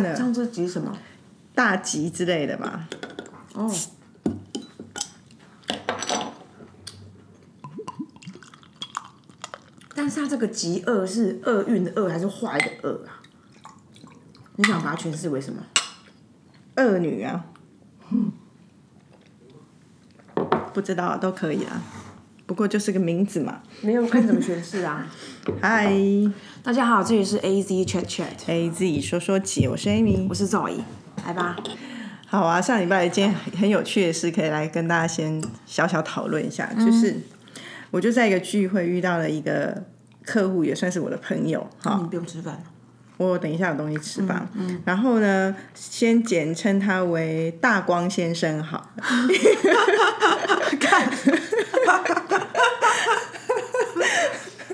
看了上次集什么？大吉之类的吧。哦，但是它这个极恶是厄运的厄还是坏的厄啊？你想把它诠释为什么？恶女啊，不知道都可以啊，不过就是个名字嘛。没有看怎么诠释啊？嗨大家好，这里是 A Z Chat Chat，，A Z 说说姐，我是 Amy 我。是 Zoe，来吧。好啊，上礼拜有一件很有趣的事，可以来跟大家先小小讨论一下，就是我就在一个聚会遇到了一个客户，也算是我的朋友哈。你不用吃饭。我等一下有东西吃吧。然后呢，先简称他为大光先生好。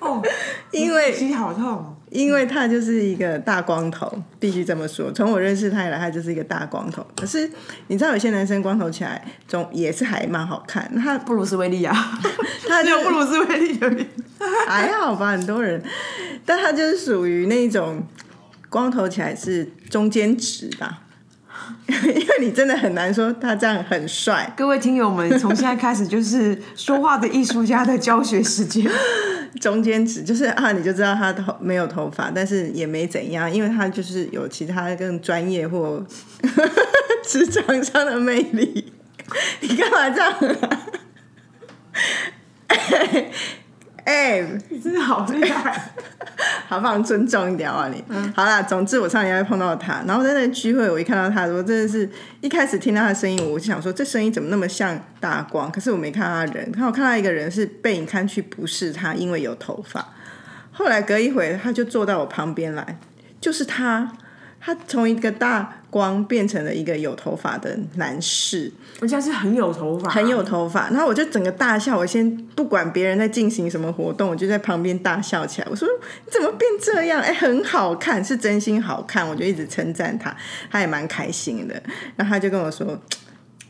哦，因为心好痛哦。因为他就是一个大光头，必须这么说。从我认识他以来，他就是一个大光头。可是你知道，有些男生光头起来，总也是还蛮好看。他布鲁斯威利啊，他就布鲁斯威利而已。还好吧，很多人，但他就是属于那种光头起来是中间值吧。因为你真的很难说他这样很帅，各位听友们，从现在开始就是说话的艺术家的教学时间。中间值就是啊，你就知道他头没有头发，但是也没怎样，因为他就是有其他更专业或 职场上的魅力。你干嘛这样、啊？哎、哎你真的好厉害！好不好尊重一点啊你？好啦，总之我上礼拜碰到他，然后在那个聚会，我一看到他的时候，真的是一开始听到他的声音，我就想说这声音怎么那么像大光？可是我没看到他人，看我看到一个人是背影看去不是他，因为有头发。后来隔一会，他就坐到我旁边来，就是他，他从一个大光变成了一个有头发的男士。人家是很有头发，很有头发，然后我就整个大笑。我先不管别人在进行什么活动，我就在旁边大笑起来。我说：“你怎么变这样？哎、很好看，是真心好看。”我就一直称赞他，他也蛮开心的。然后他就跟我说：“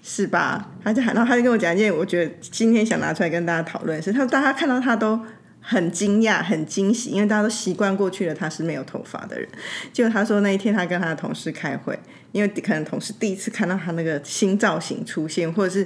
是吧？”他就喊，然后他就跟我讲一件，我觉得今天想拿出来跟大家讨论是，他说大家看到他都。很惊讶，很惊喜，因为大家都习惯过去了，他是没有头发的人。结果他说那一天他跟他的同事开会，因为可能同事第一次看到他那个新造型出现，或者是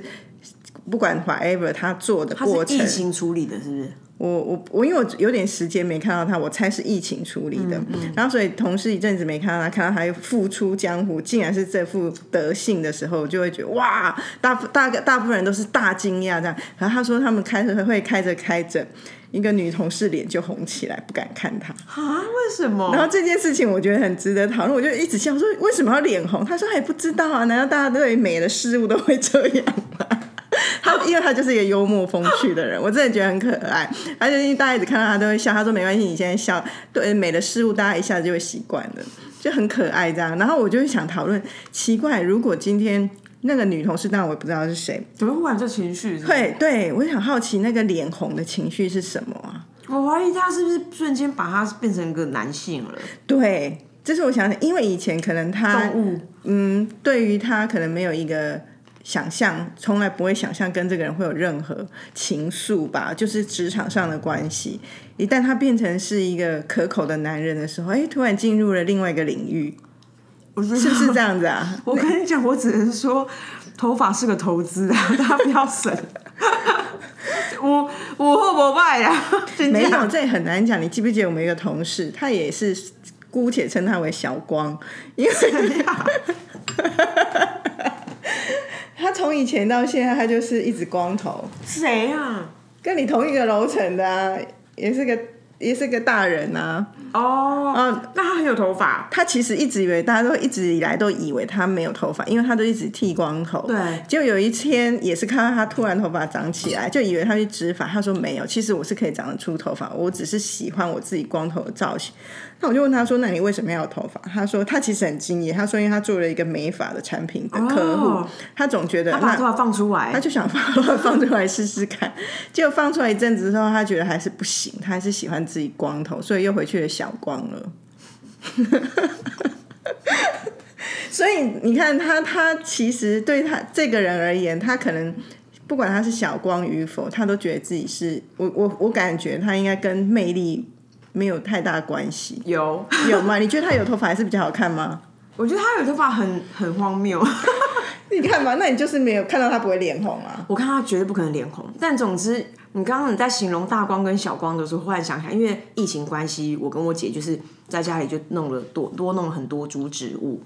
不管 whatever 他做的过程是疫，情处理的，是不是？我我我因为我有点时间没看到他，我猜是疫情处理的，然后所以同事一阵子没看到他，看到他又复出江湖，竟然是这副德性的时候，就会觉得哇，大大大部分人都是大惊讶这样。然后他说他们开着会开着开着，一个女同事脸就红起来，不敢看他。啊？为什么？然后这件事情我觉得很值得讨论，我就一直笑说为什么要脸红？他说他也不知道啊，难道大家对美的事物都会这样吗？他因为他就是一个幽默风趣的人，我真的觉得很可爱。而且因为大家一直看到他都会笑，他说没关系，你现在笑，对美的事物大家一下子就会习惯了，就很可爱这样。然后我就想讨论，奇怪，如果今天那个女同事，当然我也不知道是谁，怎么忽然这情绪？是不是会对我很好奇那个脸红的情绪是什么啊？我怀疑他是不是瞬间把他变成一个男性了？对，这是我想想，因为以前可能他嗯，对于他可能没有一个想象，从来不会想象跟这个人会有任何情愫吧，就是职场上的关系。一旦他变成是一个可口的男人的时候，哎，突然进入了另外一个领域，我是不是这样子啊？我跟你讲，我只能说，头发是个投资啊，大家不要省。我我后不败呀，真没有，的这也很难讲。你记不记得我们一个同事，他也是姑且称他为小光，因为他从以前到现在，他就是一直光头，谁啊？跟你同一个楼层的啊，也是个也是个大人啊。哦，嗯那他很有头发，他其实一直以为，大家都一直以来都以为他没有头发，因为他都一直剃光头。对结果有一天也是看到他突然头发长起来，就以为他去植发。他说没有，其实我是可以长得出头发，我只是喜欢我自己光头的造型。那我就问他说：“那你为什么要有头发？”他说他其实很惊讶，他说因为他做了一个美发的产品的客户，哦他总觉得把头发放出来他，就想放放出来试试看，结果放出来一阵子之后，他觉得还是不行，他还是喜欢自己光头，所以又回去了小光了。所以你看他，他其实对他这个人而言，他可能不管他是小光与否，他都觉得自己是我我我感觉他应该跟魅力没有太大关系，有，有吗？你觉得他有头发还是比较好看吗？我觉得他有头发很很荒谬。你看嘛，那你就是没有看到他不会脸红啊。我看他绝对不可能脸红。但总之，你刚刚你在形容大光跟小光的时候，忽然想起来，因为疫情关系，我跟我姐就是在家里就弄了多多弄了很多株植物。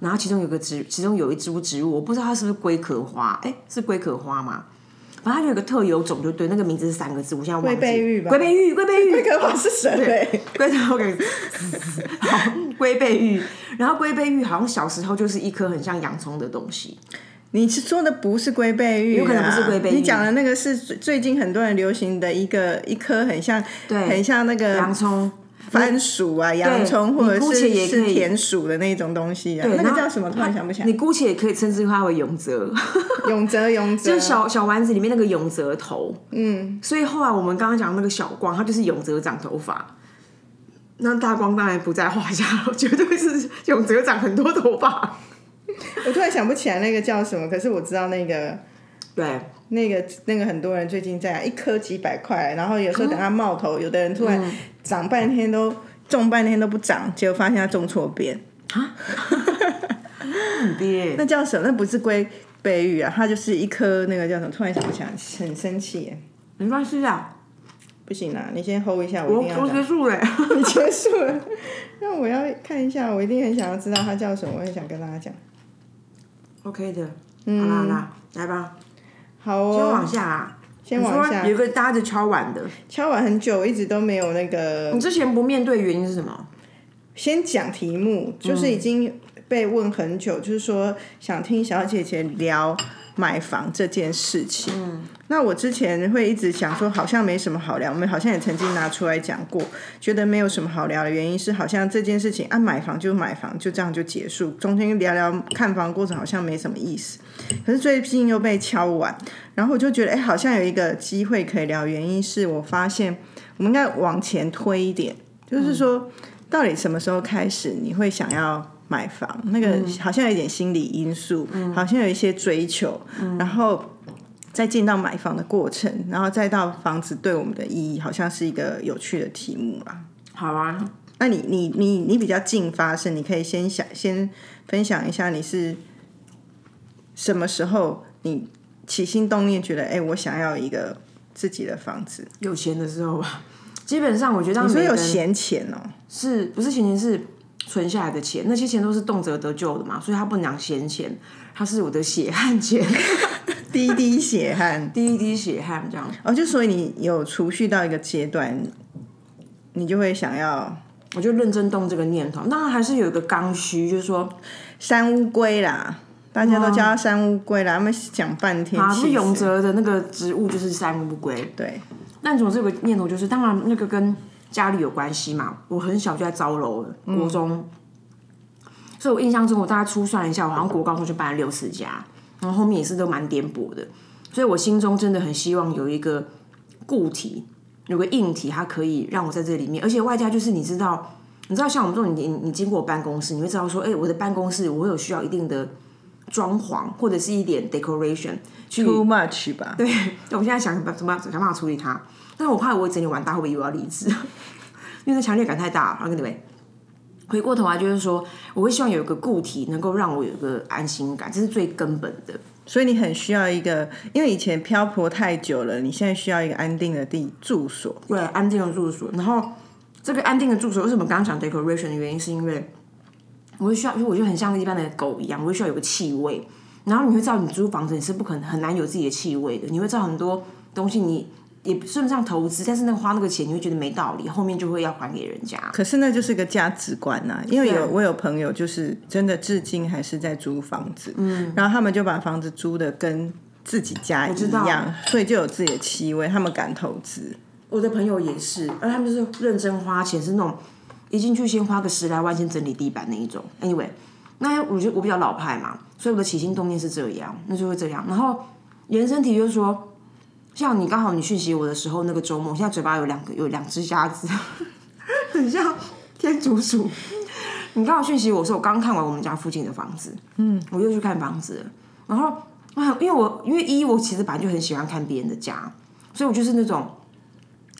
然后其中有个植，其中有一株植物，我不知道它是不是龟壳花，哎，是龟壳花吗？反正它就有个特有种，就对，那个名字是三个字，我现在忘记。龟背玉吧。龟背玉，龟背玉。龟壳花是谁？对，龟头给。好，龟背玉。然后龟背玉好像小时候就是一颗很像洋葱的东西。你是说的不是龟背玉？有可能不是龟背玉。你讲的那个是最近很多人流行的一个一颗很像，对，很像那个洋葱。番薯啊，洋葱或者是是甜薯的那种东西啊，那个叫什么？突然想不起来。你姑且也可以称之它为永泽，永泽永泽，就是小小丸子里面那个永泽头。嗯，所以后来我们刚刚讲那个小光，他就是永泽长头发。那大光当然不在话下了，绝对是永泽长很多头发。我突然想不起来那个叫什么，可是我知道那个。对，那个那个很多人最近在一颗几百块，然后有时候等它冒头，有的人突然长半天都种半天都不长，结果发现它种错边啊！很那叫什么？那不是龟背玉啊，它就是一颗那个叫什么？突然想不起来，很生气。没关系啊，不行啦，你先 hold 一下，我一定要。我结束了，你结束了，那我要看一下，我一定很想要知道它叫什么，我很想跟大家讲。OK 的，好啦好啦，来吧。好哦，先往下啊，先往下。有个搭着敲碗的，敲碗很久，一直都没有那个。你之前不面对原因是什么？先讲题目，就是已经被问很久，就是说想听小姐姐聊买房这件事情。嗯，那我之前会一直想说，好像没什么好聊。我们好像也曾经拿出来讲过，觉得没有什么好聊的原因是，好像这件事情啊，买房就买房，就这样就结束，中间聊聊看房过程好像没什么意思。可是最近又被敲完，然后我就觉得，哎，好像有一个机会可以聊。原因是我发现，我们应该往前推一点，就是说。到底什么时候开始你会想要买房？那个好像有点心理因素，好像有一些追求，然后再进到买房的过程，然后再到房子对我们的意义，好像是一个有趣的题目吧。好啊，那你你你你比较近发生，你可以先想先分享一下，你是什么时候你起心动念觉得，哎，我想要一个自己的房子？有钱的时候吧。基本上，我觉得你说有闲钱哦，是不是闲钱是存下来的钱？那些钱都是动辄得救的嘛，所以它不能讲闲钱，它是我的血汗钱，滴滴血汗，滴滴血汗这样。哦，就所以你有储蓄到一个阶段，你就会想要，我就认真动这个念头。当然还是有一个刚需，就是说山乌龟啦，大家都叫它山乌龟啦，他们讲半天。啊，是永泽的那个植物就是山乌龟，对。但总是有个念头，就是当然那个跟家里有关系嘛。我很小就在招楼了，国中，所以我印象中我大概初算一下，我好像国高中就搬了六次家，然后后面也是都蛮颠簸的。所以我心中真的很希望有一个固体，有个硬体，它可以让我在这里面，而且外加就是你知道，你知道像我们这种你你经过办公室，你会知道说，哎，我的办公室我有需要一定的装潢或者是一点 decoration。Too much 吧？对，我现在想怎么想办法处理它，但是我怕我整理完大会不会又要离职？因为那强烈感太大。然后跟你们回过头来就是说，我会希望有一个固体能够让我有一个安心感，这是最根本的。所以你很需要一个，因为以前漂泊太久了，你现在需要一个安定的地住所。对，安定的住所。然后这个安定的住所，为什么刚刚讲 decoration 的原因，是因为我会需要，因为我就很像一般的狗一样，我会需要有个气味。然后你会知道，你租房子你是不可能很难有自己的气味的。你会知道很多东西，你也算不上投资，但是那个花那个钱，你会觉得没道理，后面就会要还给人家。可是那就是个价值观呐，因为有我有朋友就是真的至今还是在租房子，嗯，然后他们就把房子租的跟自己家一样，所以就有自己的气味，他们敢投资。我的朋友也是，而他们就是认真花钱，是那种一进去先花个十来万先整理地板那一种。Anyway。那我觉得我比较老派嘛，所以我的起心动念是这样，那就会这样。然后延伸题就是说，像你刚好你讯息我的时候，那个周末，现在嘴巴有两个有两只鸭子，很像天竺鼠。你刚好讯息我说我刚看完我们家附近的房子，嗯，我又去看房子，然后啊，因为我因为一我其实本来就很喜欢看别人的家，所以我就是那种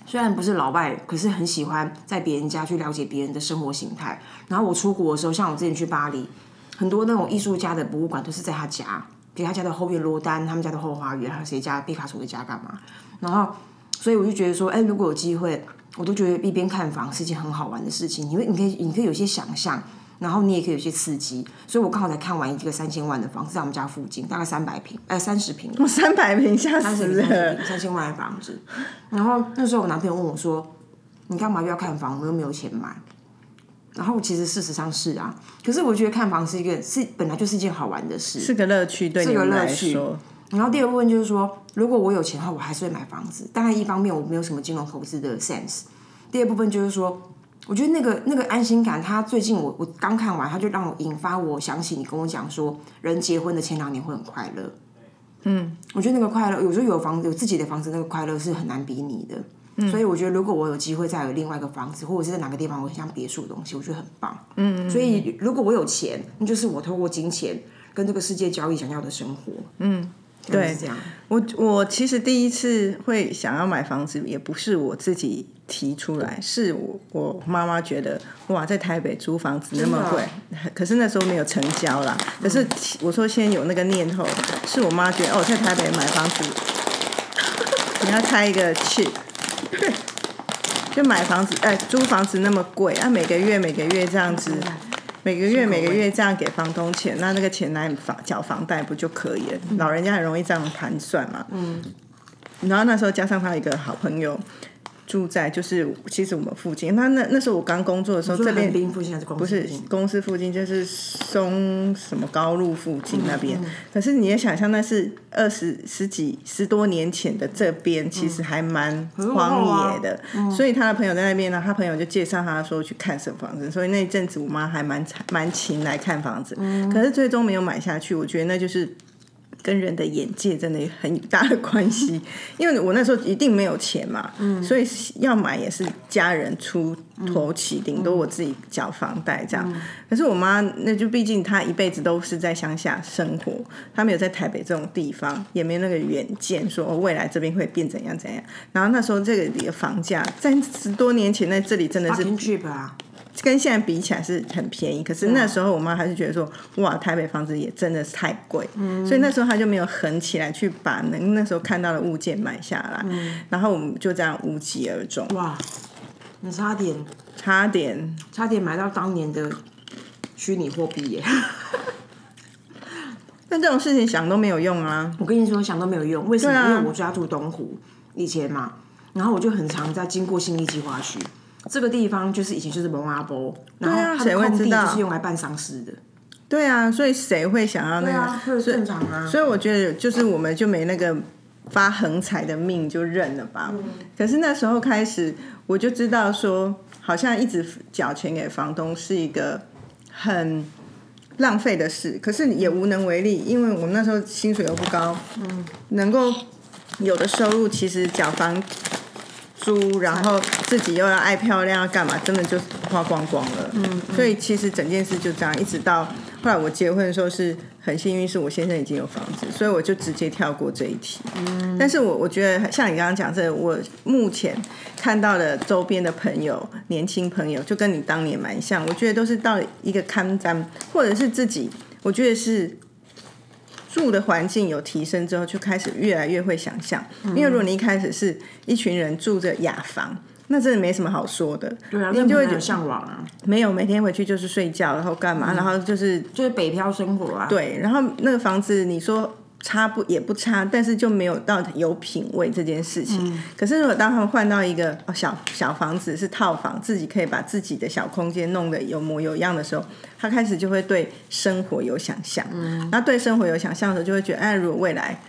虽然不是老外，可是很喜欢在别人家去了解别人的生活形态。然后我出国的时候，像我之前去巴黎。很多那种艺术家的博物馆都是在他家，比如他家的后院罗丹，他们家的后花园，还有谁家毕卡索的家干嘛？然后，所以我就觉得说，哎，如果有机会，我都觉得一边看房是件很好玩的事情，因为你可以，你可以有些想象。然后你也可以有些刺激，所以我刚好才看完一个三千万的房子，在我们家附近，大概三百平，哎，三十平，三百平吓三十死平，了。三千万的房子。然后那时候我男朋友问我说：“你干嘛又要看房？我又没有钱买。”然后其实事实上是啊，可是我觉得看房是一个是本来就是一件好玩的事，是个乐趣，对你来乐趣说，然后第二部分就是说，如果我有钱的话，我还是会买房子。当然，一方面我没有什么金融投资的 sense。第二部分就是说，我觉得那个那个安心感，他最近我我刚看完，他就让我引发我想起你跟我讲说，人结婚的前两年会很快乐。嗯，我觉得那个快乐，有时候有房子有自己的房子，那个快乐是很难比拟的。所以我觉得，如果我有机会再有另外一个房子，或者是在哪个地方，我像别墅的东西，我觉得很棒。嗯，所以如果我有钱，那就是我透过金钱跟这个世界交易想要的生活。嗯，对是这样。我我其实第一次会想要买房子，也不是我自己提出来，是我我妈妈觉得哇，在台北租房子那么贵，可是那时候没有成交啦。可是我说先有那个念头，是我妈觉得哦，在台北买房子，你要开一个 chip。就买房子，哎，租房子那么贵，啊，每个月每个月这样子，每个月每个月这样给房东钱，那那个钱来房缴房贷不就可以了？老人家很容易这样盘算嘛。嗯。然后那时候加上他一个好朋友住在，就是其实我们附近。那那那时候我刚工作的时候，这边滨附近还是公司不是公司附近，就是松什么高路附近那边。可是你也想象，那是二十十几十多年前的这边，其实还蛮荒野的。所以他的朋友在那边呢，他朋友就介绍他说去看什么房子。所以那一阵子，我妈还蛮蛮勤来看房子。可是最终没有买下去。我觉得那就是。跟人的眼界真的很大的关系，因为我那时候一定没有钱嘛，所以要买也是家人出头起，顶多我自己缴房贷这样。可是我妈那就毕竟她一辈子都是在乡下生活，她没有在台北这种地方，也没那个远见说未来这边会变怎样怎样。然后那时候这个里的房价在十多年前在这里真的是。跟现在比起来是很便宜，可是那时候我妈还是觉得说，哇，台北房子也真的是太贵，所以那时候她就没有狠起来去把那那时候看到的物件买下来，然后我们就这样无疾而终。哇，你差点，差点，差点买到当年的虚拟货币耶！但这种事情想都没有用啊！我跟你说，想都没有用，为什么？因为我家住东湖以前嘛，然后我就很常在经过新义计划区。这个地方就是以前就是蒙阿波，然后它的空地就是用来办丧事的。对啊，所以谁会想要那个？正常啊。所以我觉得就是我们就没那个发横财的命，就认了吧。可是那时候开始，我就知道说，好像一直缴钱给房东是一个很浪费的事，可是也无能为力，因为我们那时候薪水又不高，嗯，能够有的收入其实缴房。租，然后自己又要爱漂亮，要干嘛？真的就花光光了。嗯，所以其实整件事就这样，一直到后来我结婚的时候，是很幸运，是我先生已经有房子，所以我就直接跳过这一题。嗯，但是我我觉得像你刚刚讲这，我目前看到的周边的朋友，年轻朋友，就跟你当年蛮像。我觉得都是到一个看站，或者是自己，我觉得是。住的环境有提升之后，就开始越来越会想象。因为如果你一开始是一群人住着雅房，那真的没什么好说的。对啊，你就会觉得向往啊。没有，每天回去就是睡觉，然后干嘛？然后就是就是北漂生活啊。对，然后那个房子，你说。差不也不差，但是就没有到有品味这件事情。可是如果当他们换到一个小小房子是套房，自己可以把自己的小空间弄得有模有样的时候，他开始就会对生活有想象。嗯，那对生活有想象的时候，就会觉得，哎，如果未来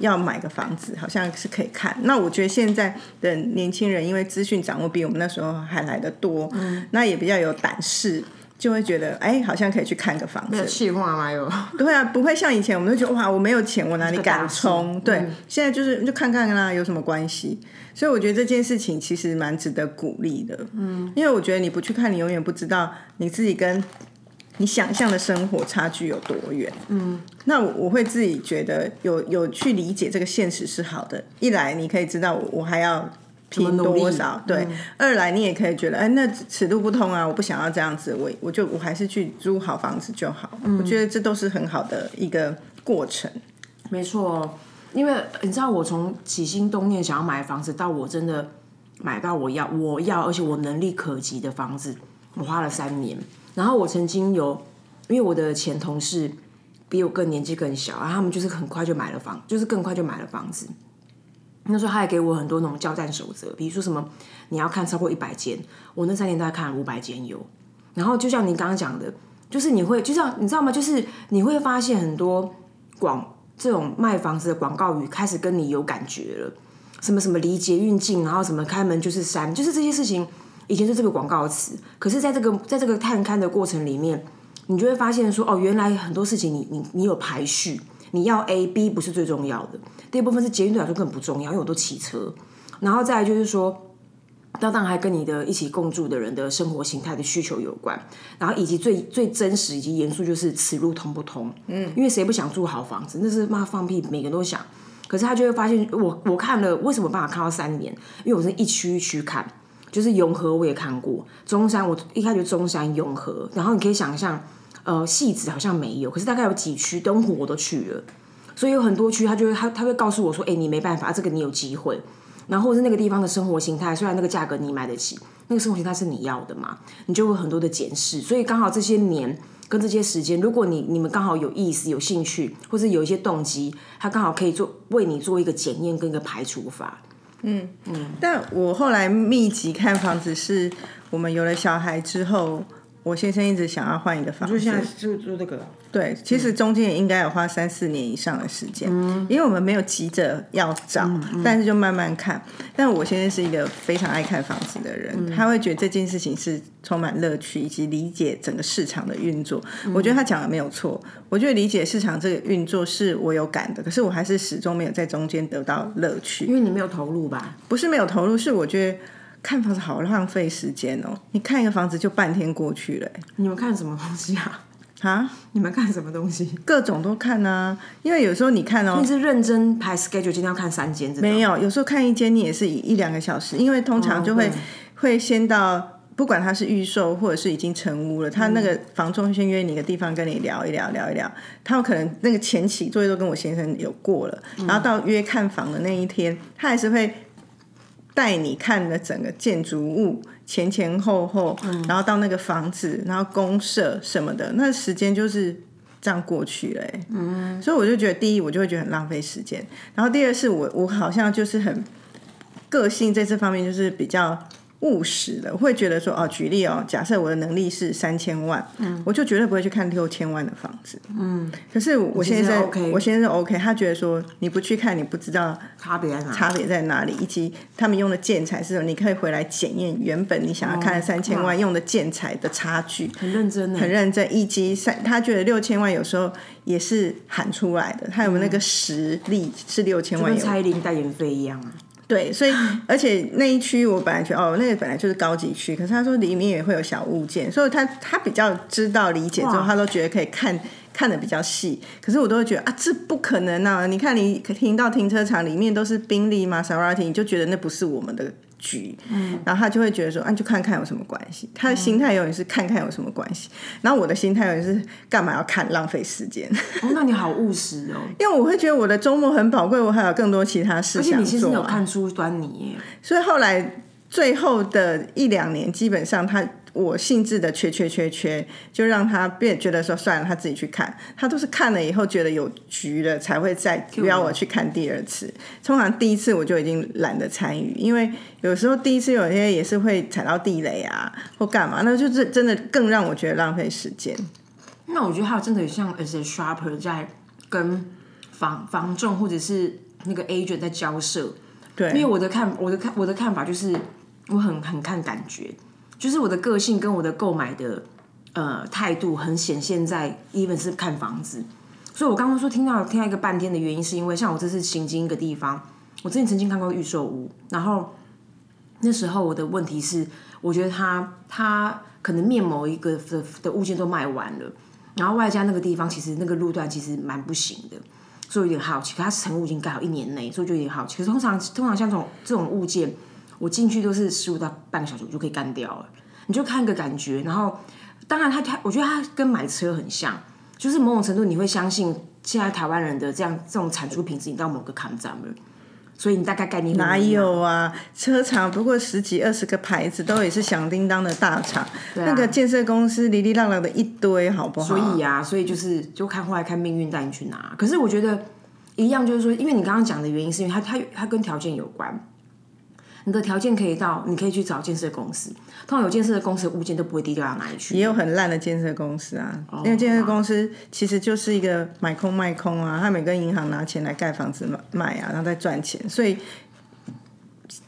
要买个房子，好像是可以看。那我觉得现在的年轻人，因为资讯掌握比我们那时候还来得多，嗯，那也比较有胆识。就会觉得，哎，好像可以去看个房子。有气话吗？有。对啊，不会像以前，我们都觉得哇，我没有钱，我哪里敢冲？对，现在就是就看看啦，有什么关系？所以我觉得这件事情其实蛮值得鼓励的。嗯，因为我觉得你不去看，你永远不知道你自己跟你想象的生活差距有多远。嗯，那我我会自己觉得有有去理解这个现实是好的。一来你可以知道我我还要拼多少？对，二来你也可以觉得，哎，那尺度不通啊，我不想要这样子，我我就我还是去租好房子就好。我觉得这都是很好的一个过程。没错，因为你知道，我从起心动念想要买房子，到我真的买到我要我要，而且我能力可及的房子，我花了三年。然后我曾经有，因为我的前同事比我更年纪更小，然后他们就是很快就买了房，就是更快就买了房子。那时候他还给我很多那种交战守则，比如说什么你要看超过一百间，我那三年大概看了五百间有。然后就像你刚刚讲的，就是你会就像你知道吗？就是你会发现很多广这种卖房子的广告语开始跟你有感觉了，什么什么离捷运近，然后什么开门就是山，就是这些事情以前是这个广告词，可是在这个在这个探勘的过程里面，你就会发现说哦，原来很多事情你你你有排序。你要 A B 不是最重要的，第二部分是捷运来说更不重要，因为我都骑车。然后再来就是说，那当然还跟你的一起共住的人的生活形态的需求有关。然后以及最最真实以及严肃就是此路通不通。嗯，因为谁不想住好房子？那是妈放屁，每个人都想。可是他就会发现，我我看了为什么办法看到三年？因为我是一区一区看，就是永和我也看过，中山我一开始中山永和，然后你可以想象。呃，戏子好像没有，可是大概有几区东湖我都去了，所以有很多区，他就会他他会告诉我说，哎，你没办法，这个你有机会，然后是那个地方的生活形态，虽然那个价格你买得起，那个生活形态是你要的嘛，你就会很多的检视，所以刚好这些年跟这些时间，如果你你们刚好有意思、有兴趣，或者有一些动机，他刚好可以做为你做一个检验跟一个排除法。嗯嗯，但我后来密集看房子，是我们有了小孩之后。我先生一直想要换一个房子，就现在就就这个。对，其实中间也应该有花三四年以上的时间，因为我们没有急着要找，但是就慢慢看。但我先生是一个非常爱看房子的人，他会觉得这件事情是充满乐趣，以及理解整个市场的运作。我觉得他讲的没有错，我觉得理解市场这个运作是我有感的，可是我还是始终没有在中间得到乐趣，因为你没有投入吧？不是没有投入，是我觉得。看房子好浪费时间哦！你看一个房子就半天过去了。你们看什么东西啊？啊？你们看什么东西？各种都看啊！因为有时候你看哦，你是认真排 schedule，今天要看三间。没有，有时候看一间你也是一一两个小时，因为通常就会会先到，不管它是预售或者是已经成屋了，他那个房仲先约你一个地方跟你聊一聊，聊一聊。他有可能那个前期作业都跟我先生有过了，然后到约看房的那一天，他还是会。带你看了整个建筑物前前后后，然后到那个房子，然后公社什么的，那时间就是这样过去了。嗯，所以我就觉得，第一，我就会觉得很浪费时间；然后第二是我，我好像就是很个性在这方面就是比较。务实的会觉得说哦，举例哦，假设我的能力是三千万，嗯，我就绝对不会去看六千万的房子，嗯。可是我现在我现在 OK，他觉得说你不去看，你不知道差别在哪，差别在哪里，以及他们用的建材是什么，你可以回来检验原本你想要看三千万用的建材的差距，很认真，很认真，以及三他觉得六千万有时候也是喊出来的，他有没有那个实力是六千万，跟蔡依林代言费一样啊。对，所以而且那一区我本来觉得哦，那个本来就是高级区，可是他说里面也会有小物件，所以他他比较知道理解之后，他都觉得可以看看的比较细。可是我都会觉得啊，这不可能啊！你看你停到停车场里面都是宾利玛莎拉蒂，你就觉得那不是我们的。局，嗯，然后他就会觉得说，啊，就看看有什么关系。他的心态永远是看看有什么关系。然后我的心态永远是干嘛要看，浪费时间。哦，那你好务实哦。因为我会觉得我的周末很宝贵，我还有更多其他事想做。而且你其实有看出端倪耶，所以后来最后的一两年，基本上他。我兴致的缺缺缺缺，就让他变觉得说算了，他自己去看。他都是看了以后觉得有局了，才会再邀我去看第二次。通常第一次我就已经懒得参与，因为有时候第一次有些也是会踩到地雷啊，或干嘛，那就是真的更让我觉得浪费时间。那我觉得他真的像 as a shopper 在跟房房仲或者是那个 agent 在交涉。对，因为我的看我的看我的看法就是我很很看感觉。就是我的个性跟我的购买的呃态度很显现在，even 是看房子。所以我刚刚说听到听到一个半天的原因，是因为像我这次行经一个地方，我之前曾经看过预售屋，然后那时候我的问题是，我觉得他他可能面某一个的的物件都卖完了，然后外加那个地方其实那个路段其实蛮不行的，所以有点好奇。可它成物已经盖好一年内，所以就有点好奇。可是通常通常像这种这种物件。我进去都是十五到半个小时，我就可以干掉了。你就看个感觉，然后当然他他，我觉得他跟买车很像，就是某种程度你会相信现在台湾人的这样这种产出品质，你到某个坎站了，所以你大概概念哪有啊？车厂不过十几二十个牌子，都也是响叮当的大厂。啊那个建设公司哩哩浪浪的一堆，好不好？所以啊，所以就是就看后来看命运带你去哪。可是我觉得一样，就是说，因为你刚刚讲的原因，是因为它它它跟条件有关。你的条件可以到，你可以去找建设公司。通常有建设的公司物件都不会低调到哪里去。也有很烂的建设公司啊，哦因为建设公司其实就是一个买空卖空啊，他们跟银行拿钱来盖房子卖卖啊，然后再赚钱，所以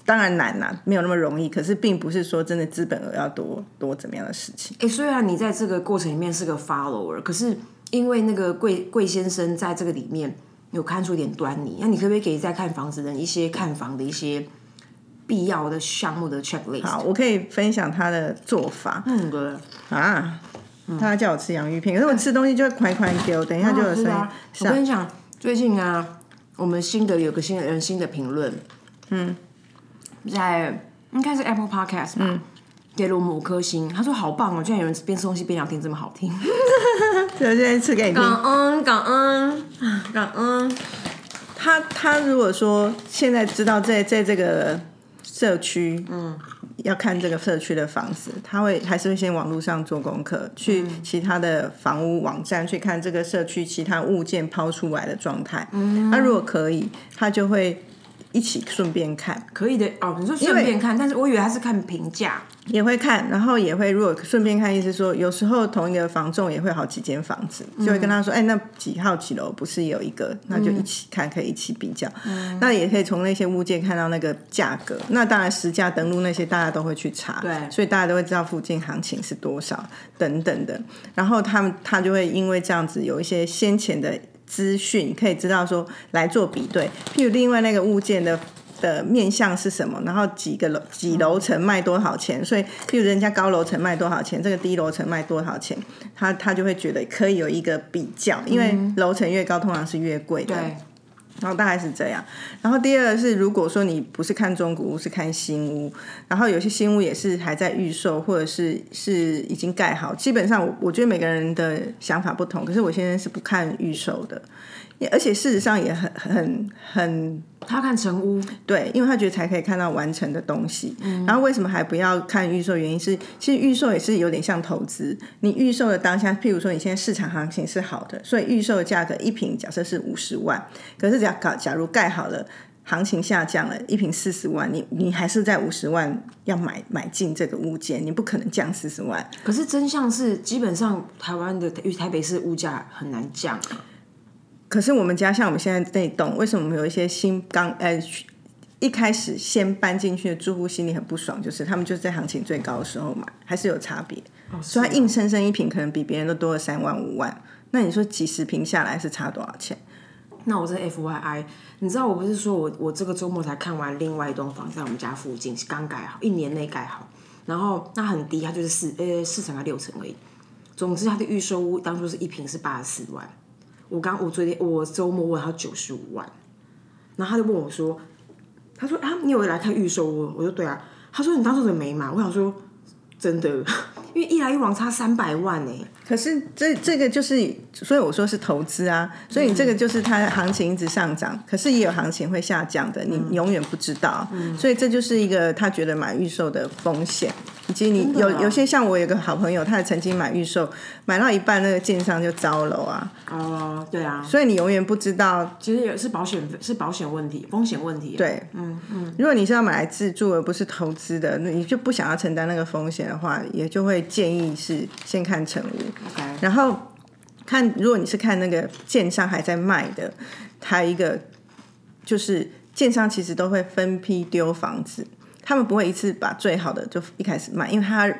当然难呐、没有那么容易。可是并不是说真的资本额要多多怎么样的事情。哎、虽然你在这个过程里面是个 follower，可是因为那个贵贵先生在这个里面有看出一点端倪，那你可不可以给在看房子的人一些看房的一些必要的项目的 checklist？好，我可以分享他的做法嗯，对。啊。他叫我吃洋芋片，可是我吃东西就会款款给我，等一下就有声音啊。我跟你讲，最近啊，我们新的有个新的人新的评论，嗯，在应该是 Apple Podcast 吧，给了我们五颗星，他说好棒哦，居然有人边吃东西边聊天这么好听，对，现在吃给你听。感恩感恩感恩，他他如果说现在知道在在这个社区，嗯，要看这个社区的房子，他会还是会先网络上做功课，去其他的房屋网站去看这个社区其他物件抛出来的状态。嗯，那如果可以，他就会一起顺便看，可以的哦。你说顺便看，但是我以为他是看评价，也会看，然后也会如果顺便看，意思说有时候同一个房仲也会好几间房子，就会跟他说，哎、那几号几楼不是有一个，那就一起看，可以一起比较。那也可以从那些物件看到那个价格。那当然实价登录那些大家都会去查，对所以大家都会知道附近行情是多少等等的。然后他们他就会因为这样子有一些先前的资讯，可以知道说来做比对。譬如另外那个物件的的面向是什么，然后几个楼几楼层卖多少钱，所以譬如人家高楼层卖多少钱，这个低楼层卖多少钱，他他就会觉得可以有一个比较，因为楼层越高通常是越贵的。对，然后大概是这样。然后第二是，如果说你不是看中古屋，是看新屋，然后有些新屋也是还在预售，或者是是已经盖好。基本上我我觉得每个人的想法不同，可是我现在是不看预售的，而且事实上也很很很他要看成屋，对，因为他觉得才可以看到完成的东西。然后为什么还不要看预售？原因是其实预售也是有点像投资。你预售的当下，譬如说你现在市场行情是好的，所以预售的价格一平假设是五十万，可是假搞假如盖好了。行情下降了，一平四十万，你你还是在五十万要买买进这个物件，你不可能降四十万。可是真相是，基本上台湾的因为台北市物价很难降啊。可是我们家像我们现在这栋，为什么我们有一些新刚呃一开始先搬进去的住户心里很不爽，就是他们就是在行情最高的时候买，还是有差别。所以它硬生生一平可能比别人都多了三万五万，那你说几十平下来是差多少钱？那我这 F Y I，你知道我不是说我我这个周末才看完另外一栋房，在我们家附近是刚盖好，一年内盖好，然后那很低，它就是四呃四层还六层而已。总之，它的预售屋当初是一平是八十四万，我刚我昨天我周末问他九十五万，然后他就问我说，他说啊你有来看预售屋？我说对啊，他说你当初怎么没买？我想说真的，因为一来一往差三百万呢、可是这这个就是，所以我说是投资啊，所以你这个就是它的行情一直上涨，可是也有行情会下降的，你永远不知道，所以这就是一个他觉得买预售的风险，以及你有有些像我有个好朋友，他也曾经买预售，买到一半那个建商就糟了啊，哦、对啊，所以你永远不知道其实也是保险是保险问题，风险问题、啊。对，嗯嗯，如果你是要买来自住而不是投资的，那你就不想要承担那个风险的话，也就会建议是先看成屋，，OK，然后看如果你是看那个建商还在卖的，还有一个就是建商其实都会分批丢房子，他们不会一次把最好的就一开始卖，因为他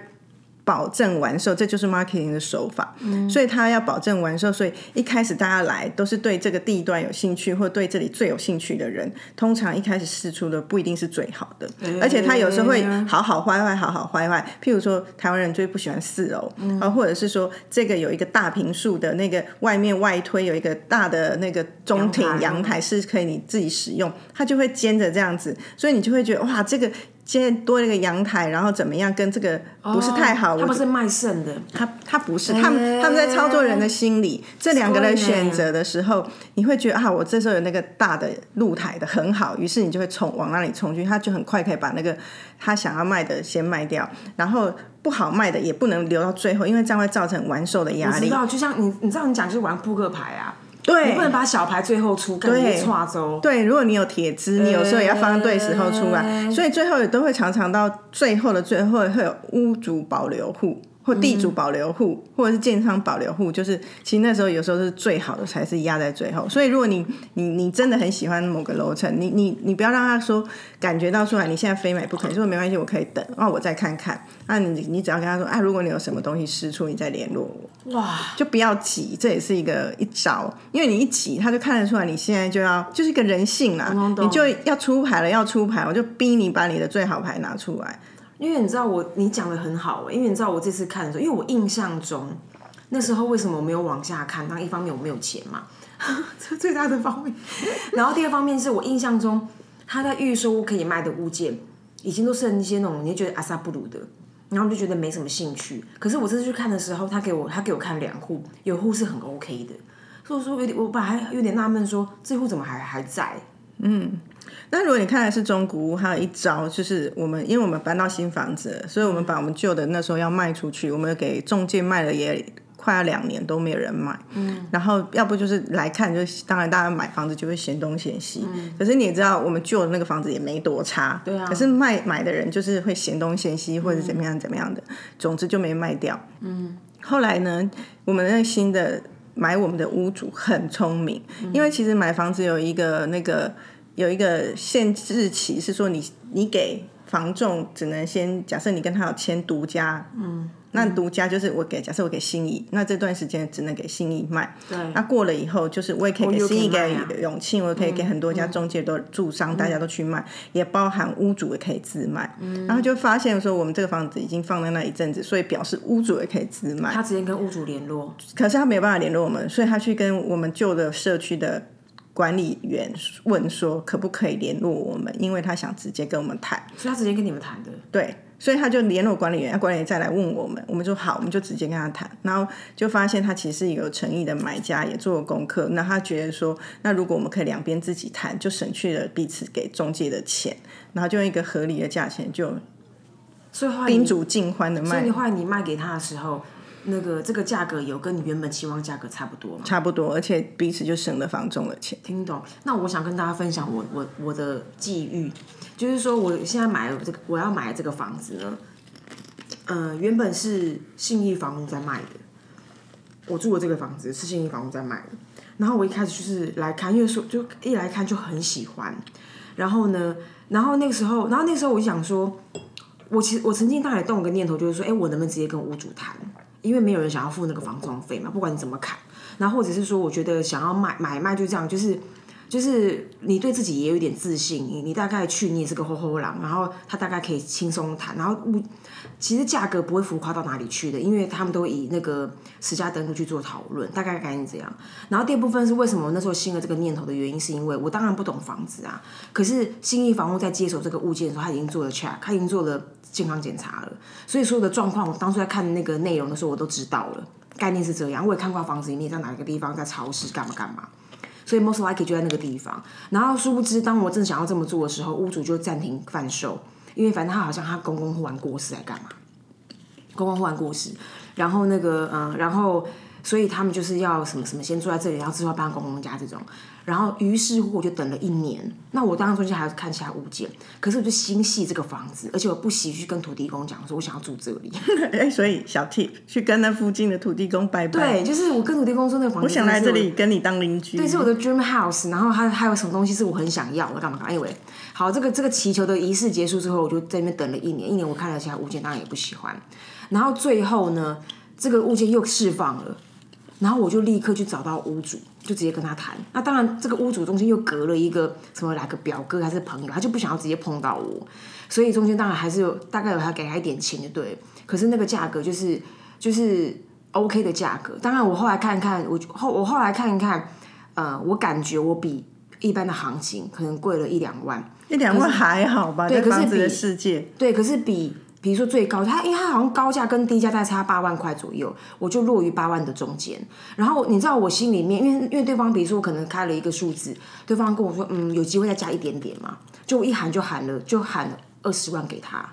保证完售，这就是 marketing 的手法。所以他要保证完售，所以一开始大家来都是对这个地段有兴趣，或对这里最有兴趣的人，通常一开始试出的不一定是最好的，而且他有时候会好好坏坏，好好坏坏。譬如说，台湾人最不喜欢四楼，啊，或者是说这个有一个大平数的那个外面外推有一个大的那个中庭阳台是可以你自己使用，他就会兼着这样子，所以你就会觉得哇，这个。现在多了一个阳台，然后怎么样，跟这个不是太好。他们是卖肾的，他他不是，他们他们在操作人的心理。这两个人选择的时候，你会觉得啊，我这时候有那个大的露台的很好，于是你就会冲往那里冲去，他就很快可以把那个他想要卖的先卖掉，然后不好卖的也不能留到最后，因为这样会造成玩售的压力。知道，就像你你知道你讲就是玩扑克牌啊。对，你不能把小牌最后出，对，跨州。对，如果你有铁汁，你有时候也要放对时候出来，所以最后也都会常常到最后的最后会有屋主保留户。或地主保留户，或者是建商保留户，就是其实那时候有时候是最好的，才是压在最后。所以如果你你你真的很喜欢某个楼层，你你你不要让他说感觉到出来，你现在非买不可，说没关系，我可以等，啊，我再看看。那你你只要跟他说啊，如果你有什么东西失出，你再联络我。哇，就不要急，这也是一个一招，因为你一急，他就看得出来你现在就要就是一个人性啦，你就要出牌了，要出牌，我就逼你把你的最好牌拿出来。因为你知道我，你讲的很好。因为你知道我这次看的时候，因为我印象中那时候为什么我没有往下看？当一方面我没有钱嘛，这最大的方面。然后第二方面是我印象中他在预售可以卖的物件，已经都是一些那种你觉得阿萨布鲁的，然后我就觉得没什么兴趣。可是我这次去看的时候，他给我他给我看两户，有户是很 OK 的，所以说有点我本来有点纳闷，说这户怎么还还在？嗯。那如果你看的是中古屋，还有一招就是我们，因为我们搬到新房子，所以我们把我们旧的那时候要卖出去，我们给中介卖了也快要两年都没有人买。嗯，然后要不就是来看，就当然大家买房子就会嫌东嫌西。嗯，可是你也知道，我们旧的那个房子也没多差。对啊。可是卖买的人就是会嫌东嫌西，或者怎么样怎么样的，总之就没卖掉。嗯。后来呢，我们那新的买我们的屋主很聪明，因为其实买房子有一个那个。有一个限制期，是说你你给房仲只能先假设你跟他有签独家，嗯，那独家就是我给假设我给新义，那这段时间只能给新义卖，对，那过了以后就是我也可以给新义给永庆，我可以给很多家中介都住商，大家都去卖，也包含屋主也可以自卖，然后就发现说我们这个房子已经放在那一阵子，所以表示屋主也可以自卖，他直接跟屋主联络，可是他没有办法联络我们，所以他去跟我们旧的社区的。管理员问说：“可不可以联络我们？因为他想直接跟我们谈。”所以他直接跟你们谈的。对，所以他就联络管理员，管理员再来问我们，我们就好，我们就直接跟他谈。然后就发现他其实有诚意的买家，也做了功课。那他觉得说，那如果我们可以两边自己谈，就省去了彼此给中介的钱，然后就用一个合理的价钱，就所以宾主尽欢的卖。所以后来你卖给他的时候。那个这个价格有跟你原本期望价格差不多吗？差不多，而且彼此就省了房中的钱。听懂？那我想跟大家分享我我我的际遇，就是说我现在买了这个我要买这个房子呢，嗯，原本是信义房屋在卖的，我住的这个房子是信义房屋在卖的，然后我一开始就是来看，因为说就一来看就很喜欢，然后呢，然后那个时候，然后那个时候我就想说，我其实我曾经大概动了个念头，就是说，哎，我能不能直接跟屋主谈？因为没有人想要付那个房装费嘛，不管你怎么砍，然后或者是说，我觉得想要买买卖就这样，就是就是你对自己也有点自信，你你大概去你也是个后后郎，然后他大概可以轻松谈，然后物其实价格不会浮夸到哪里去的，因为他们都以那个实价登录去做讨论，大概概念这样。然后第二部分是为什么那时候新了这个念头的原因，是因为我当然不懂房子啊，可是新义房屋在接手这个物件的时候，他已经做了 check，他已经做了。健康检查了，所以所有的状况，我当初在看那个内容的时候，我都知道了。概念是这样，我也看过房子里面在哪个地方在超市干嘛干嘛，所以 most likely 就在那个地方。然后殊不知，当我正想要这么做的时候，屋主就暂停贩售，因为反正他好像他公公忽然过世，在干嘛？公公忽然过世，然后那个嗯，然后所以他们就是要什么什么先住在这里，然后之后搬公公家这种。然后，于是乎我就等了一年。那我当然中间还要看其他物件，可是我就心系这个房子，而且我不惜去跟土地公讲说，我想要住这里。哎，所以小 T 去跟那附近的土地公拜拜。对，就是我跟土地公说，那个房子我想来这里跟你当邻居。对，是我的 dream house。然后还还有什么东西是我很想要的？干嘛干嘛？因为好，这个这个祈求的仪式结束之后，我就在那边等了一年。一年我看了其他物件，当然也不喜欢。然后最后呢，这个物件又释放了。然后我就立刻去找到屋主，就直接跟他谈。那当然，这个屋主中间又隔了一个什么，来个表哥还是朋友，他就不想要直接碰到我，所以中间当然还是有大概有他给他一点钱就对。可是那个价格就是就是 OK 的价格。当然我后来看看，我后我后来看一看，呃，我感觉我比一般的行情可能贵了一两万。一两万还好吧，对可是比世界，对，可是比比如说最高，它因为它好像高价跟低价大概差八万块左右，我就落于八万的中间。然后你知道我心里面，因为因为对方比如说我可能开了一个数字，对方跟我说嗯有机会再加一点点嘛，就我一喊就喊了就喊二十万给他，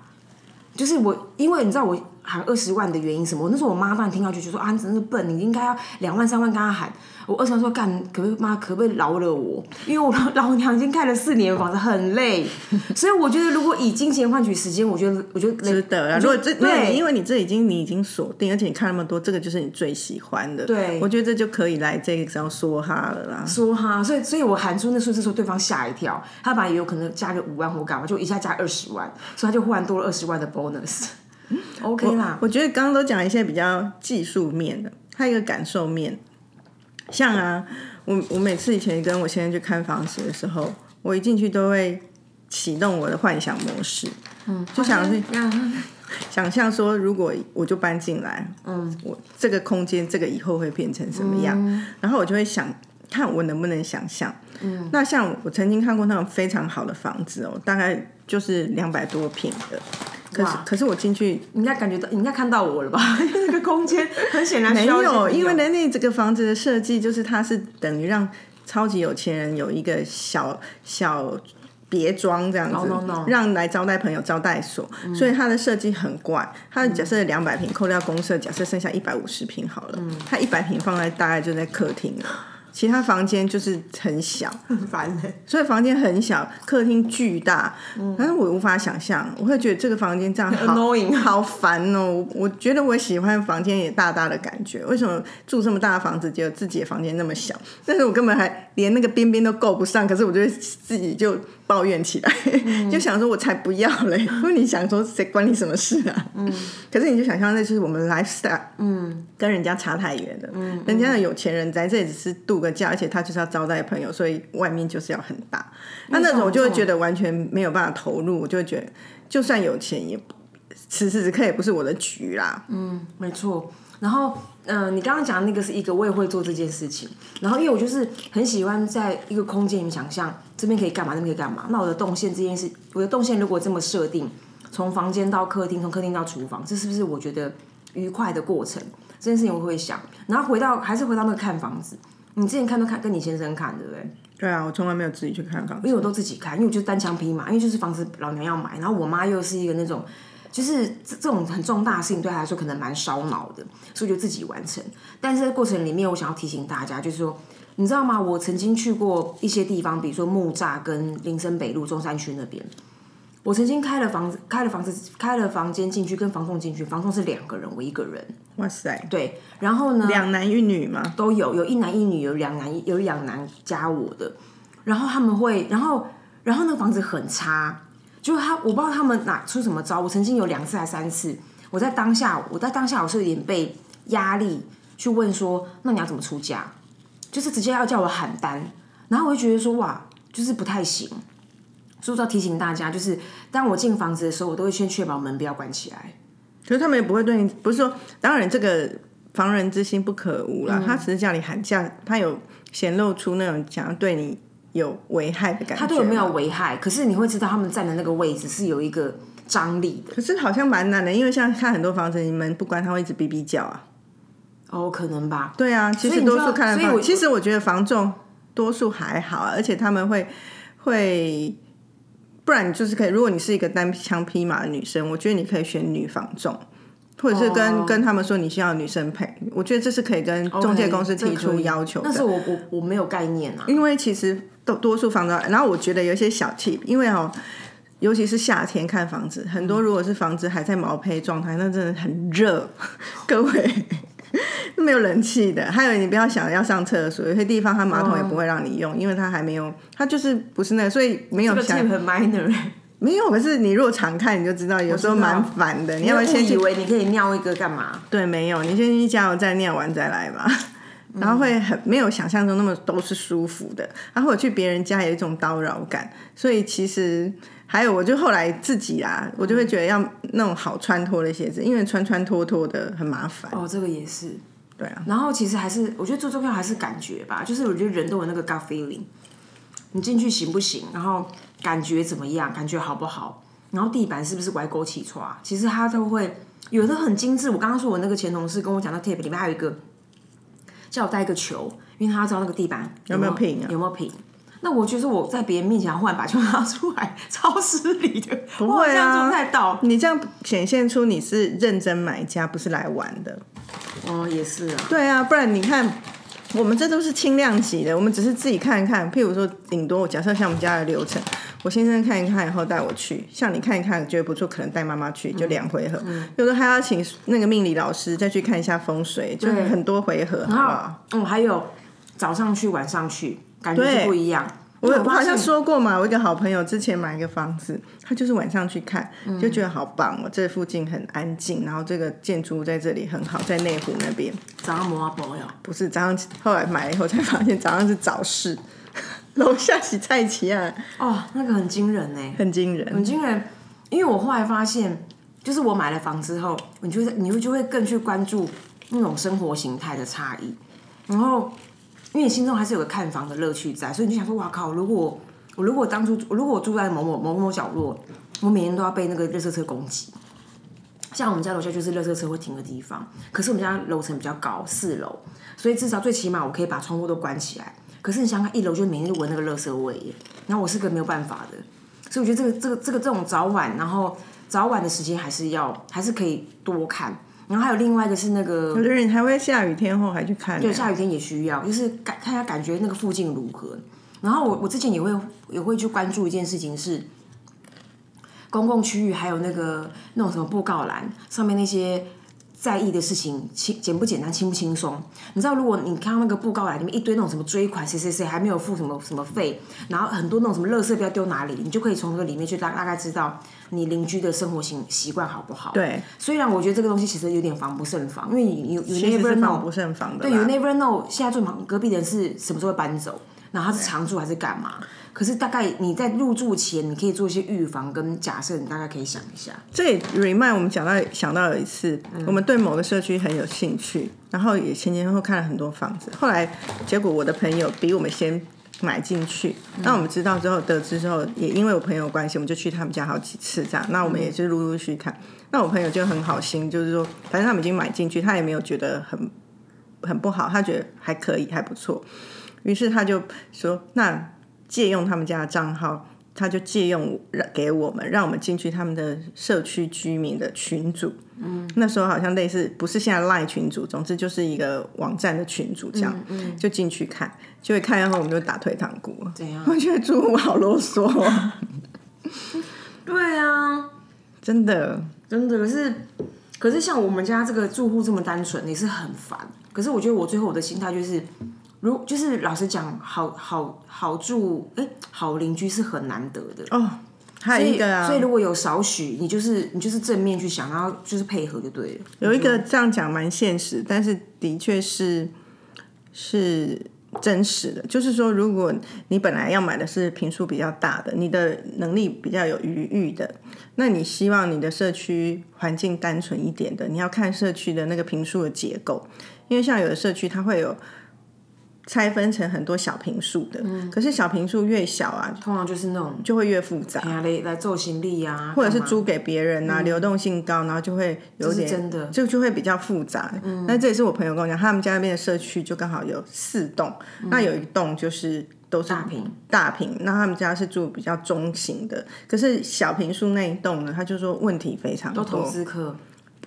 就是我因为你知道我喊二十万的原因什么？我那时候我妈当然听到就觉得说啊你真是笨，你应该要两万三万跟他喊。我二十万说干可不可以妈可不可以饶了我？因为我老娘已经开了四年房子，很累，所以我觉得如果以金钱换取时间，我觉得我觉得值得啊！如果这对，对，因为你这已经你已经锁定，而且你看那么多，这个就是你最喜欢的。对我觉得这就可以来这一招说哈了啦。说哈，所以所以我喊出那数字的时候，对方吓一跳，他本来也有可能加个五万或干嘛，就一下加二十万，所以他就忽然多了二十万的 bonus。OK 啦，我觉得刚刚都讲一些比较技术面的，还有一个感受面。像啊，我我每次以前跟我先生去看房子的时候，我一进去都会启动我的幻想模式，嗯，就想是 想象说，如果我就搬进来，嗯，我这个空间这个以后会变成什么样，然后我就会想看我能不能想象。嗯，那像我曾经看过那种非常好的房子哦，大概就是两百多平的，可是可是我进去你应该感觉到，你应该看到我了吧？那个空间很显然没有，因为人那这个房子的设计就是它是等于让超级有钱人有一个小小别庄这样子 No, no, no 让来招待朋友招待所，所以它的设计很怪。它假设两百平，扣掉公社，假设剩下一百五十平好了，它一百平放在大概就在客厅了。其他房间就是很小，很烦的、所以房间很小，客厅巨大，但是我无法想象，我会觉得这个房间这样好 Annoying 好烦哦。我我觉得我喜欢房间也大大的感觉，为什么住这么大的房子，结果自己的房间那么小？但是我根本还连那个边边都够不上，可是我就会自己就抱怨起来，就想说我才不要嘞！因为你想说谁关你什么事啊？嗯，可是你就想象那就是我们 lifestyle，嗯，跟人家差太远了。嗯，人家的有钱人在这里只是度个假，而且他就是要招待朋友，所以外面就是要很大。那那种我就会觉得完全没有办法投入，我就会觉得就算有钱也不此时此刻也不是我的局啦。嗯没错。然后，嗯、你刚刚讲的那个是一个，我也会做这件事情。然后，因为我就是很喜欢在一个空间里面想象这边可以干嘛，那边可以干嘛。那我的动线这件事，我的动线如果这么设定，从房间到客厅，从客厅到厨房，这是不是我觉得愉快的过程？这件事情我会想。然后回到还是回到那个看房子，你之前看都看跟你先生看，对不对？对啊，我从来没有自己去看房子因为我都自己看，因为我就是单枪匹马，因为就是房子老娘要买，然后我妈又是一个那种，就是这这种很重大的事情对她来说可能蛮烧脑的，所以就自己完成。但是在过程里面，我想要提醒大家，就是说，你知道吗？我曾经去过一些地方，比如说木栅跟林森北路中山区那边，我曾经开了房子，开了房子，开了房间进去，跟房东进去，房东是两个人，我一个人，哇塞，对，然后呢，两男一女嘛，都有，有一男一女，有两男有两男加我的，然后他们会，然后然后那个房子很差，就是他我不知道他们哪出什么招，我曾经有两次还三次，我在当下我在当下我是有点被压力去问说，那你要怎么出价？就是直接要叫我喊单，然后我就觉得说哇，就是不太行。所以我要提醒大家，就是当我进房子的时候，我都会先确保门不要关起来。可是他们也不会对你，不是说，当然这个防人之心不可无嗯啦，他只是叫你喊价，他有显露出那种想要对你有危害的感觉。他对我没有危害，可是你会知道他们站的那个位置是有一个张力的。可是好像蛮难的，因为像看很多房子，你门不关，他会一直哔哔叫啊。哦，可能吧。对啊，其实多数看的所以我，其实我觉得房仲多数还好啊，而且他们会会，不然你就是可以，如果你是一个单枪匹马的女生，我觉得你可以选女房仲。或者是跟、哦跟他们说你需要女生陪，我觉得这是可以跟中介公司提出要求的。但是我我我没有概念啊。因为其实多多数房子，然后我觉得有一些小 tip，因为哦，尤其是夏天看房子，很多如果是房子还在毛坯状态，那真的很热，各位。没有冷气的，还有你不要想要上厕所，有些地方它马桶也不会让你用，因为它还没有，它就是不是那个，所以没有这个很 minor，没有。可是你如果常看，你就知道有时候蛮烦的。你要不要先以为你可以尿一个干嘛？对，没有，你先去加油站尿完再来吧。然后会很没有想象中那么都是舒服的，然后我去别人家有一种叨扰感，所以其实还有，我就后来自己啦，我就会觉得要那种好穿脱的鞋子，因为穿穿脱脱的很麻烦。哦，这个也是。对啊，然后其实还是，我觉得最重要还是感觉吧，就是我觉得人都有那个 gut feeling。你进去行不行？然后感觉怎么样？感觉好不好？然后地板是不是歪勾起床？其实它都会有的很精致。我刚刚说我那个前同事跟我讲，到 tape 里面还有一个叫我带一个球，因为他要知道那个地板有没有平啊有没有平。那我觉得我在别人面前忽然把球拿出来，超失礼的，不会啊这样做太到。你这样显现出你是认真买家，不是来玩的。哦，也是啊，对啊，不然你看，我们这都是轻量级的，我们只是自己看一看。譬如说，顶多我假设像我们家的流程，我先生看一看以后带我去，像你看一看觉得不错，可能带妈妈去，就两回合。有时候还要请那个命理老师再去看一下风水，就很多回合，好不好？嗯，还有早上去晚上去，感觉是不一样。我我好像说过嘛，我一个好朋友之前买一个房子，他就是晚上去看，就觉得好棒哦，这附近很安静，然后这个建筑在这里很好，在内湖那边。早上摸阿伯哟，不是早上，后来买了以后才发现早上是早市，楼下洗菜奇啊，哦，那个很惊人呢，很惊人。很惊人。因为我后来发现，就是我买了房之后，你就会你会就会更去关注那种生活形态的差异，然后因为你心中还是有个看房的乐趣在，所以你就想说，哇靠，如果我如果当初如果我住在某某某某角落，我每天都要被那个热车车攻击。像我们家楼下就是热车车会停的地方，可是我们家楼层比较高，四楼，所以至少最起码我可以把窗户都关起来。可是你想想看，一楼就每天就闻那个热色味耶，然后我是个没有办法的，所以我觉得这个这个这个这种早晚，然后早晚的时间还是要还是可以多看。然后还有另外一个是那个有的人还会下雨天后还去看呢，对，下雨天也需要，就是感看一下感觉那个附近如何。然后我我之前也会也会去关注一件事情是，公共区域还有那个那种什么布告栏上面那些在意的事情轻简不简单轻不轻松？你知道，如果你看到那个布告栏里面一堆那种什么追款谁谁谁还没有付什么什么费，然后很多那种什么垃圾不要丢哪里，你就可以从这个里面去大大概知道你邻居的生活习习惯好不好。对，虽然我觉得这个东西其实有点防不胜防，因为你有有 never know 防不胜防的对，you。never know，现在住旁隔壁的人是什么时候搬走，然后他是常住还是干嘛？可是大概你在入住前，你可以做一些预防跟假设，你大概可以想一下。这也 remind 我们讲到想到有一次，我们对某个社区很有兴趣，然后也前前后后看了很多房子，后来结果我的朋友比我们先买进去，那我们知道之后得知之后，也因为我朋友的关系，我们就去他们家好几次这样，那我们也是陆陆续续看。那我朋友就很好心，就是说，反正他们已经买进去，他也没有觉得很很不好，他觉得还可以，还不错。于是他就说，那借用他们家的账号，他就借用让给我们，让我们进去他们的社区居民的群组。嗯，那时候好像类似，不是现在赖群组，总之就是一个网站的群组这样，就进去看，就会看然后我们就打退堂鼓了。怎样？我觉得住户好啰嗦、哦，对啊，真的。真的。可是，可是像我们家这个住户这么单纯，你是很烦。可是我觉得我最后我的心态就是，如就是老实讲，好好好住，哎，好邻居是很难得的。哦，还有一个啊，所以如果有少许，你就是你就是正面去想，然后就是配合就对了。有一个这样讲蛮现实，但是的确是是真实的。就是说，如果你本来要买的是平数比较大的，你的能力比较有余裕的，那你希望你的社区环境单纯一点的，你要看社区的那个平数的结构，因为像有的社区它会有。拆分成很多小平数的，可是小平数越小啊，通常就是那种就会越复杂，来来做行李啊，或者是租给别人啊，流动性高，然后就会有点真的。就就会比较复杂。嗯。那这也是我朋友跟我讲，他们家那边的社区就刚好有四栋，那有一栋就是都是大平大平，那他们家是住比较中型的，可是小平数那一栋呢，他就说问题非常都投多，资客，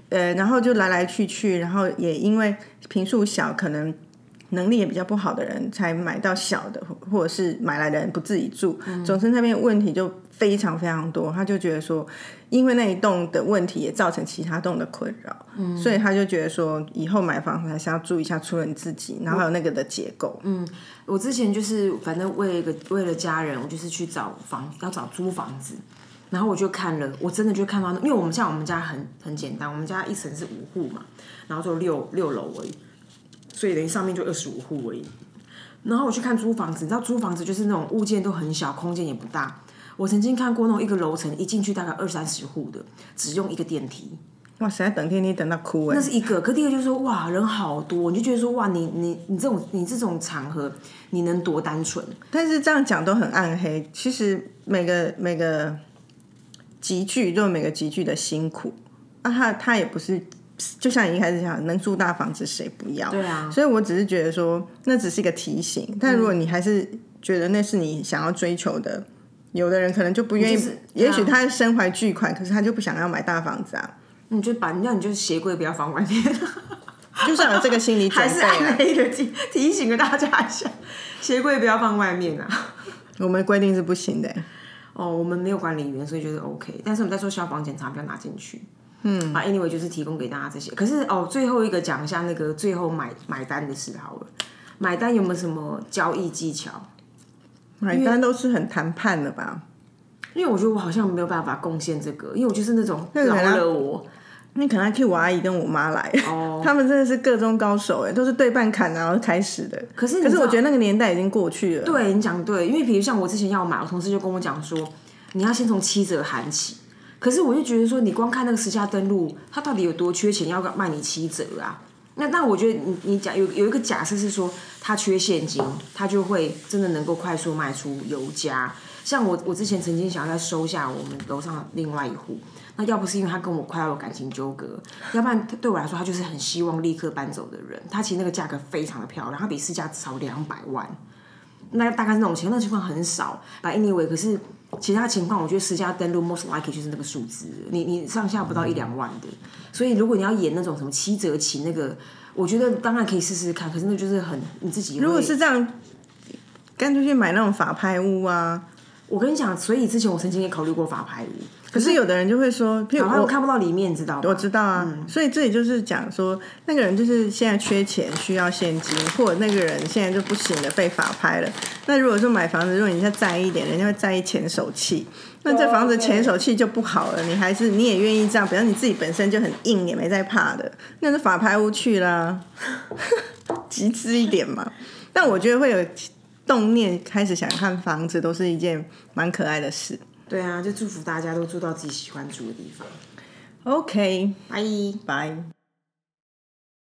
呃，然后就来来去去，然后也因为平数小，可能。能力也比较不好的人才买到小的，或者是买来的人不自己住，总之那边问题就非常非常多。他就觉得说，因为那一栋的问题也造成其他栋的困扰，所以他就觉得说，以后买房子还是要注意一下，除了你自己，然后还有那个的结构。嗯我之前就是反正为了一个为了家人，我就是去找房要找租房子，然后我就看了，我真的就看到，因为我们像我们家很很简单，我们家一层是五户嘛，然后就六六楼而已，所以等于上面就二十五户而已。然后我去看租房子，你知道租房子就是那种物件都很小，空间也不大。我曾经看过那种一个楼层一进去大概二三十户的，只用一个电梯，哇塞，等天梯等到哭哎那！是一个。可第二个就是说，哇，人好多，你就觉得说，哇，你你你这种你这种场合，你能多单纯？但是这样讲都很暗黑。其实每个每个集聚都有每个集聚的辛苦啊，他他也不是，就像你一开始讲，能住大房子谁不要？对啊所以我只是觉得说，那只是一个提醒。但如果你还是觉得那是你想要追求的，有的人可能就不愿意，就是也许他身怀巨款，可是他就不想要买大房子啊，你就把那你就鞋柜不要放外面，就算有这个心理 准还是备啊暗。黑的提 提醒了大家一下，鞋柜不要放外面啊。我们规定是不行的。哦，我们没有管理员，所以就是 OK。但是我们在做消防检查，不要拿进去。嗯，啊，anyway 就是提供给大家这些。可是哦，最后一个讲一下那个最后买买单的事好了。买单有没有什么交易技巧？买单都是很谈判的吧？因为我觉得我好像没有办法贡献这个，因为我就是那种饶了我。你可能还 Q 我阿姨跟我妈来，哦 他们真的是各中高手哎，都是对半砍然后开始的。可是可是我觉得那个年代已经过去了。对你讲对，因为比如像我之前要买，我同事就跟我讲说，你要先从七折喊起。可是我就觉得说，你光看那个实价登录，它到底有多缺钱要卖你七折啊？那那我觉得你你讲有有一个假设是说，他缺现金，他就会真的能够快速卖出油价。像我我之前曾经想要再收下我们楼上另外一户，那要不是因为他跟我快要有感情纠葛，要不然对我来说，他就是很希望立刻搬走的人。他其实那个价格非常的漂亮，他比市价少两百万。那大概是那种情况，那情况很少。把 anyway，可是其他情况，我觉得私家登录 most likely 就是那个数字，你你上下不到一两万的。所以如果你要演那种什么七折起那个，我觉得当然可以试试看，可是那就是很你自己。如果是这样，干脆去买那种法拍屋啊。我跟你讲，所以之前我曾经也考虑过法拍屋，可是有的人就会说，我看不到里面，知道吗？我知道啊，所以这里就是讲说，那个人就是现在缺钱需要现金，或者那个人现在就不行了，被法拍了。那如果说买房子，如果你再在意一点，人家会在意钱手气，那这房子钱手气就不好了。你还是你也愿意这样，比如你自己本身就很硬，也没在怕的，那是法拍屋去啦，集资一点嘛。但我觉得会有动念开始想看房子，都是一件蛮可爱的事。对啊，就祝福大家都住到自己喜欢住的地方。OK，拜。拜。